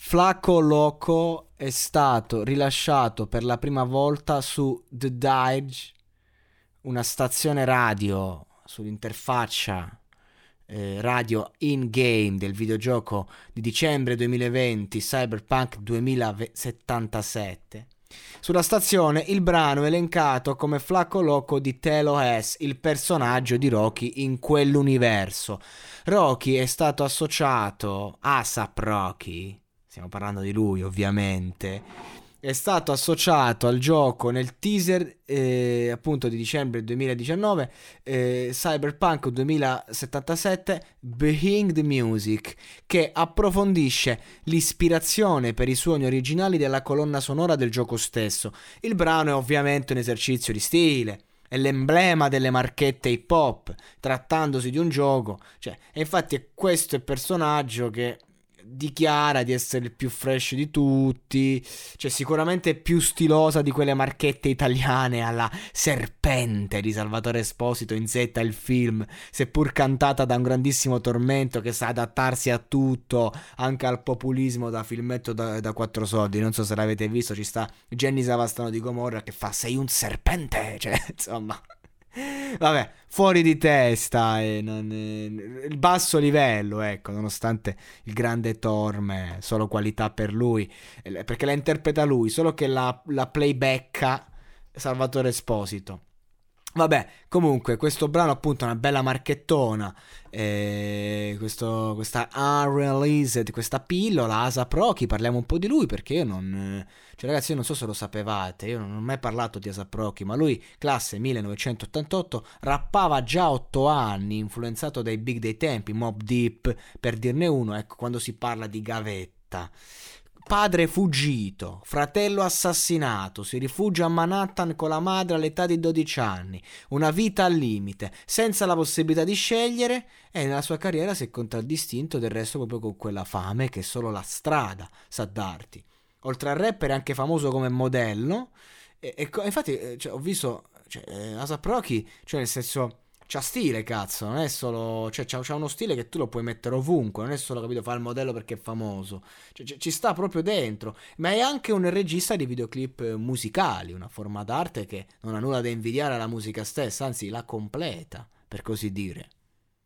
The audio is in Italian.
Flacco Loco è stato rilasciato per la prima volta su The Dage, una stazione radio sull'interfaccia eh, radio in-game del videogioco di dicembre 2020 Cyberpunk 2077. Sulla stazione il brano è elencato come Flacco Loco di Telo S, il personaggio di Rocky in quell'universo. Rocky è stato associato, ASAP Rocky, stiamo parlando di lui ovviamente, è stato associato al gioco nel teaser eh, appunto di dicembre 2019 eh, Cyberpunk 2077 Behind the Music che approfondisce l'ispirazione per i suoni originali della colonna sonora del gioco stesso. Il brano è ovviamente un esercizio di stile è l'emblema delle marchette hip hop trattandosi di un gioco cioè, e infatti è questo il personaggio che dichiara di essere il più fresh di tutti, cioè sicuramente più stilosa di quelle marchette italiane alla serpente di Salvatore Esposito in setta il film, seppur cantata da un grandissimo tormento che sa adattarsi a tutto, anche al populismo da filmetto da, da quattro soldi, non so se l'avete visto, ci sta Jenny Savastano di Gomorra che fa sei un serpente, cioè insomma... Vabbè, fuori di testa e non, eh, il basso livello, ecco, nonostante il grande Torme, solo qualità per lui, perché la interpreta lui, solo che la, la playbacka Salvatore Esposito. Vabbè, comunque, questo brano appunto è una bella marchettona. Eh, questo, questa unreleased, questa pillola, Asa Proki, parliamo un po' di lui perché io non... Cioè ragazzi, io non so se lo sapevate, io non ho mai parlato di Asa Proki, ma lui, classe 1988, rappava già a 8 anni, influenzato dai big dei tempi, Mob Deep, per dirne uno, ecco, quando si parla di gavetta. Padre fuggito, fratello assassinato, si rifugia a Manhattan con la madre all'età di 12 anni, una vita al limite, senza la possibilità di scegliere e nella sua carriera si è contraddistinto del resto proprio con quella fame che solo la strada sa darti. Oltre al rapper è anche famoso come modello e, e infatti eh, cioè, ho visto cioè, eh, Asap Rocky, cioè nel senso c'ha stile, cazzo, non è solo. Cioè, c'ha, c'ha, uno stile che tu lo puoi mettere ovunque, non è solo, capito, fa il modello perché è famoso. Cioè, c- ci sta proprio dentro. Ma è anche un regista di videoclip musicali, una forma d'arte che non ha nulla da invidiare alla musica stessa, anzi la completa, per così dire.